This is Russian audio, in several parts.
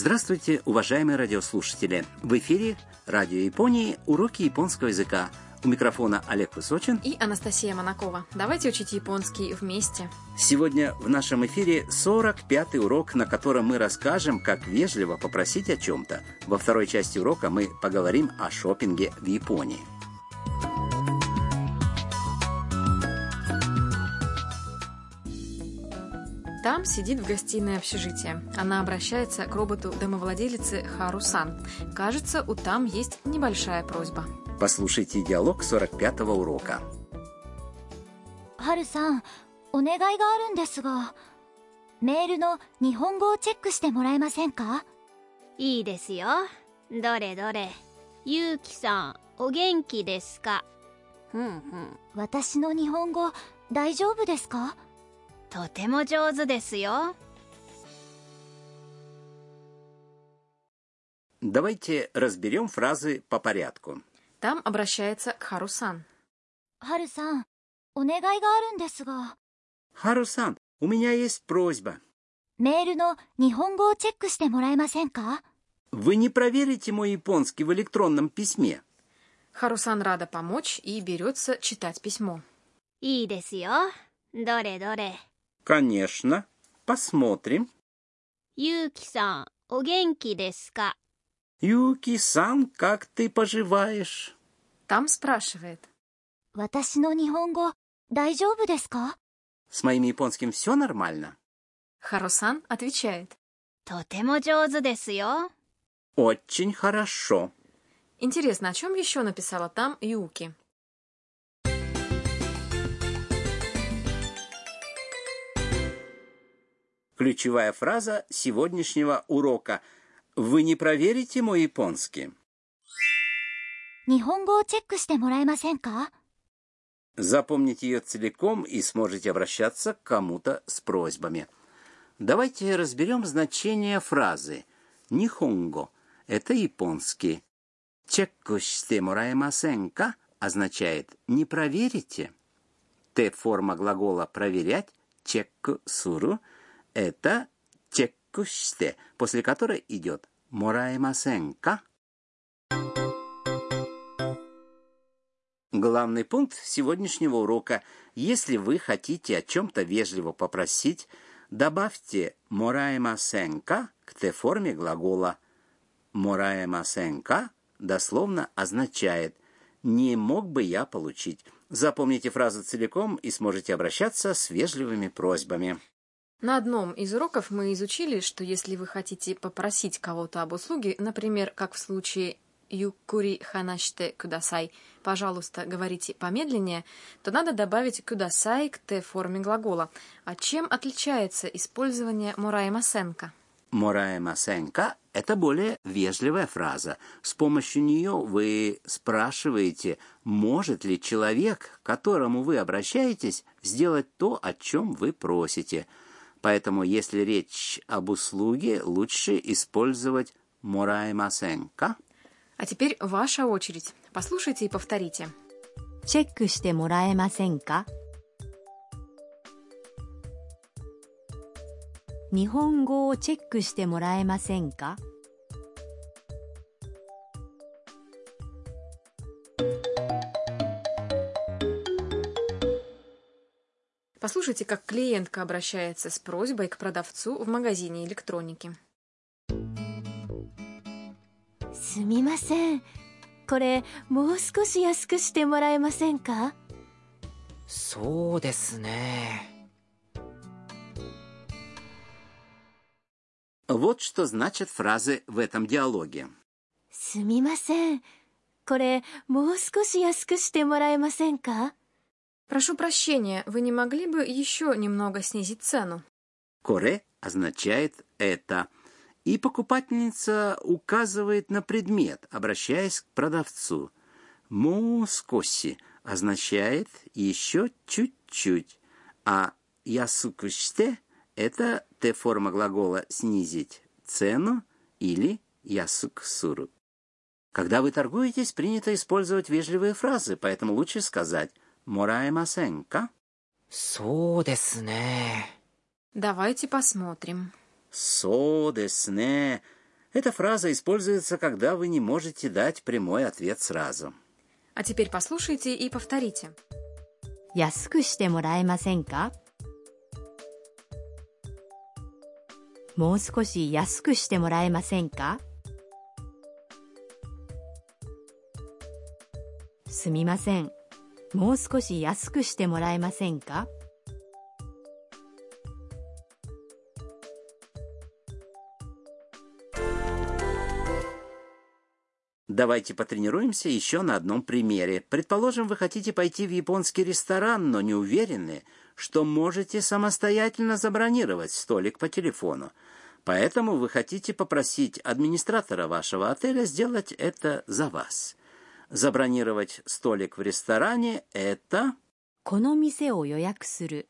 Здравствуйте, уважаемые радиослушатели! В эфире Радио Японии «Уроки японского языка». У микрофона Олег Высочин и Анастасия Монакова. Давайте учить японский вместе. Сегодня в нашем эфире 45-й урок, на котором мы расскажем, как вежливо попросить о чем-то. Во второй части урока мы поговорим о шопинге в Японии. сидит в гостиной общежития. Она обращается к роботу-домовладелице Харусан. Кажется, у там есть небольшая просьба. Послушайте диалог 45-го урока. はるさん、お願いがあるんですが、メールの日本語をチェックしてもらえませんかいいですよどれどれゆうきさんお元気ですかふんふん私の日本語大丈夫ですか とても上手ですよ Давайте разберем фразы по порядку. Там обращается к Харусан. はるさん、お願いがあるんですが、 Харусан, у меня есть просьба. メールの日本語をチェックしてもらえませんか Вы не проверите мой японский в электронном письме? Харусан рада помочь и берется читать письмо. いいですよどれどれ Конечно, посмотрим. Юки-сан, о генки десу? Юки-сан, как ты поживаешь? Там спрашивает. Ваташи но нихонго дайжобу десу? С моим японским все нормально? Харусан отвечает. Тотемо джозу десу йо. Очень хорошо. Интересно, о чем еще написала там Юки? Ключевая фраза сегодняшнего урока. Вы не проверите мой японский? Запомните ее целиком и сможете обращаться к кому-то с просьбами. Давайте разберем значение фразы «нихонго» — это японский. «Чекку ште мораемасенка» означает «не проверите». Т-форма глагола «проверять» — «чекку суру» — это чекку шите, после которой идет мураэмасенка. Главный пункт сегодняшнего урока. Если вы хотите о чем-то вежливо попросить, добавьте «мораемасенка» к Т-форме глагола. «Мораемасенка» дословно означает «не мог бы я получить». Запомните фразу целиком и сможете обращаться с вежливыми просьбами. На одном из уроков мы изучили, что если вы хотите попросить кого-то об услуге, например, как в случае «юкури ханаште кудасай», пожалуйста, говорите помедленнее, то надо добавить кудасай к Т-форме глагола. А чем отличается использование мураемасенка? Мораемасенка – это более вежливая фраза. С помощью нее вы спрашиваете, может ли человек, к которому вы обращаетесь, сделать то, о чем вы просите. Поэтому, если речь об услуге, лучше использовать мораемасенка. А теперь ваша очередь. Послушайте и повторите. チェックしてもらえませんか日本語をチェックしてもらえませんか Послушайте, как клиентка обращается с просьбой к продавцу в магазине электроники. すみません。これ、もう少し安くしてもらえませんかそうですね。 Вот что значат фразы в этом диалоге. すみません。これ、もう少し安くしてもらえませんか Прошу прощения, вы не могли бы еще немного снизить цену? Коре означает «это». И покупательница указывает на предмет, обращаясь к продавцу. «Москоси» означает «еще чуть-чуть», а «ясукуште» — это Т-форма глагола «снизить цену» или «ясуксуру». Когда вы торгуетесь, принято использовать вежливые фразы, поэтому лучше сказать «мораемасенка», そうですね。 Давайте посмотрим. «со десне». Эта фраза используется, когда вы не можете дать прямой ответ сразу. А теперь послушайте и повторите. 安くしてもらえませんかもう少し安くしてもらえませんかすみません。 もう少し安くしてもらえませんか Давайте потренируемся еще на одном примере. Предположим, вы хотите пойти в японский ресторан, но не уверены, что можете самостоятельно забронировать столик по телефону. Поэтому вы хотите попросить администратора вашего отеля сделать это за вас. Забронировать столик в ресторане – это... この店を予約する。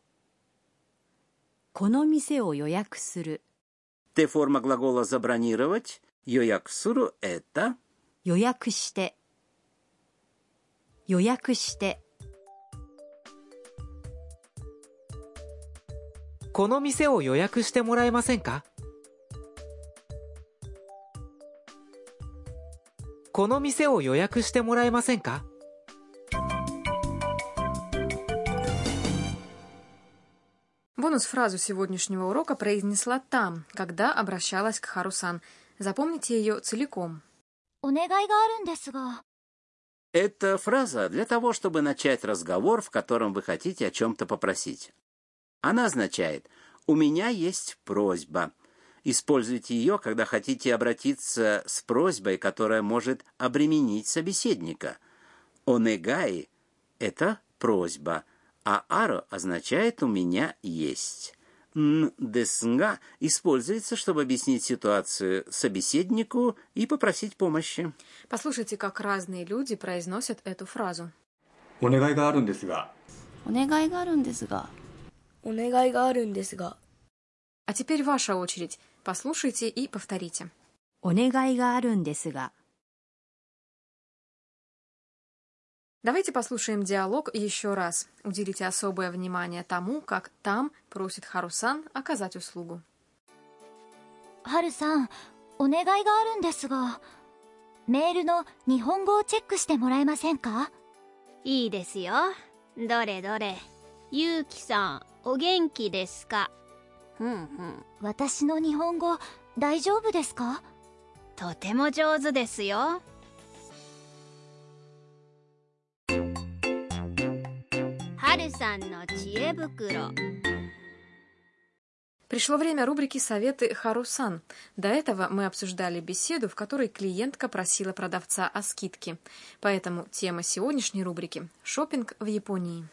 この店を予約する。 Т-форма глагола «забронировать». Йояксуру – это... 予約して。予約して。この店を予約してもらえませんか この店を予約してもらえませんか Бонус-фразу сегодняшнего урока произнесла там, когда обращалась к Харусан. Запомните ее целиком. お願いがあるんですが Это фраза для того, чтобы начать разговор, в котором вы хотите о чем-то попросить. Она означает «у меня есть просьба». Используйте ее, когда хотите обратиться с просьбой, которая может обременить собеседника. Онегай — это просьба, а «аро» означает «у меня есть». «Н-деснга» используется, чтобы объяснить ситуацию собеседнику и попросить помощи. Послушайте, как разные люди произносят эту фразу. «Онегай га арун десга». «Онегай га арун десга». «Онегай га арун десга». А теперь ваша очередь. Послушайте и повторите. お願いがあるんですが。 Давайте послушаем диалог еще раз. Уделите особое внимание тому, как там просит Харусан оказать услугу. ハルさんお願いがあるんですがメールの日本語をチェックしてもらえませんかいいですよどれどれゆうきさんお元気ですか ふんふん私の日本語大丈夫ですかとても上手ですよ Харю санの知恵袋 Пришло время рубрики «Советы Харусан». До этого мы обсуждали беседу, в которой клиентка просила продавца о скидке. Поэтому тема сегодняшней рубрики – шопинг в Японии.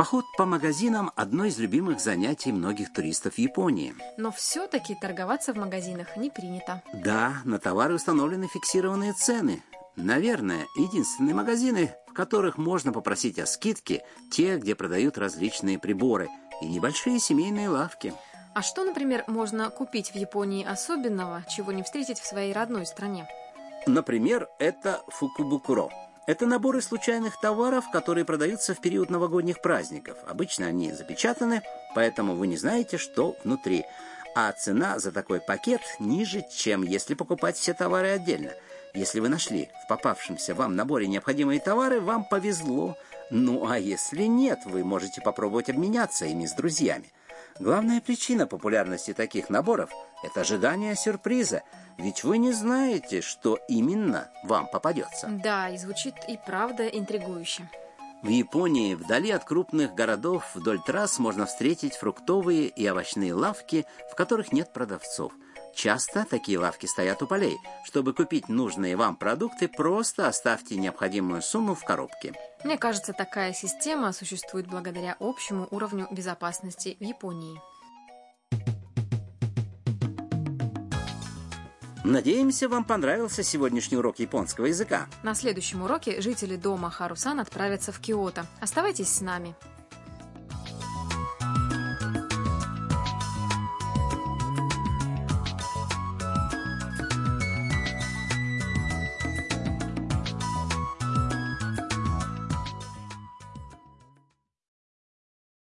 Поход по магазинам – одно из любимых занятий многих туристов Японии. Но все-таки торговаться в магазинах не принято. Да, на товары установлены фиксированные цены. Наверное, единственные магазины, в которых можно попросить о скидке, те, где продают различные приборы, и небольшие семейные лавки. А что, например, можно купить в Японии особенного, чего не встретить в своей родной стране? Например, это фукубукуро. Это наборы случайных товаров, которые продаются в период новогодних праздников. Обычно они запечатаны, поэтому вы не знаете, что внутри. А цена за такой пакет ниже, чем если покупать все товары отдельно. Если вы нашли в попавшемся вам наборе необходимые товары, вам повезло. Ну а если нет, вы можете попробовать обменяться ими с друзьями. Главная причина популярности таких наборов – это ожидание сюрприза, ведь вы не знаете, что именно вам попадется. Да, и звучит и правда интригующе. В Японии, вдали от крупных городов, вдоль трасс можно встретить фруктовые и овощные лавки, в которых нет продавцов. Часто такие лавки стоят у полей. Чтобы купить нужные вам продукты, просто оставьте необходимую сумму в коробке. Мне кажется, такая система существует благодаря общему уровню безопасности в Японии. Надеемся, вам понравился сегодняшний урок японского языка. На следующем уроке жители дома Харусан отправятся в Киото. Оставайтесь с нами.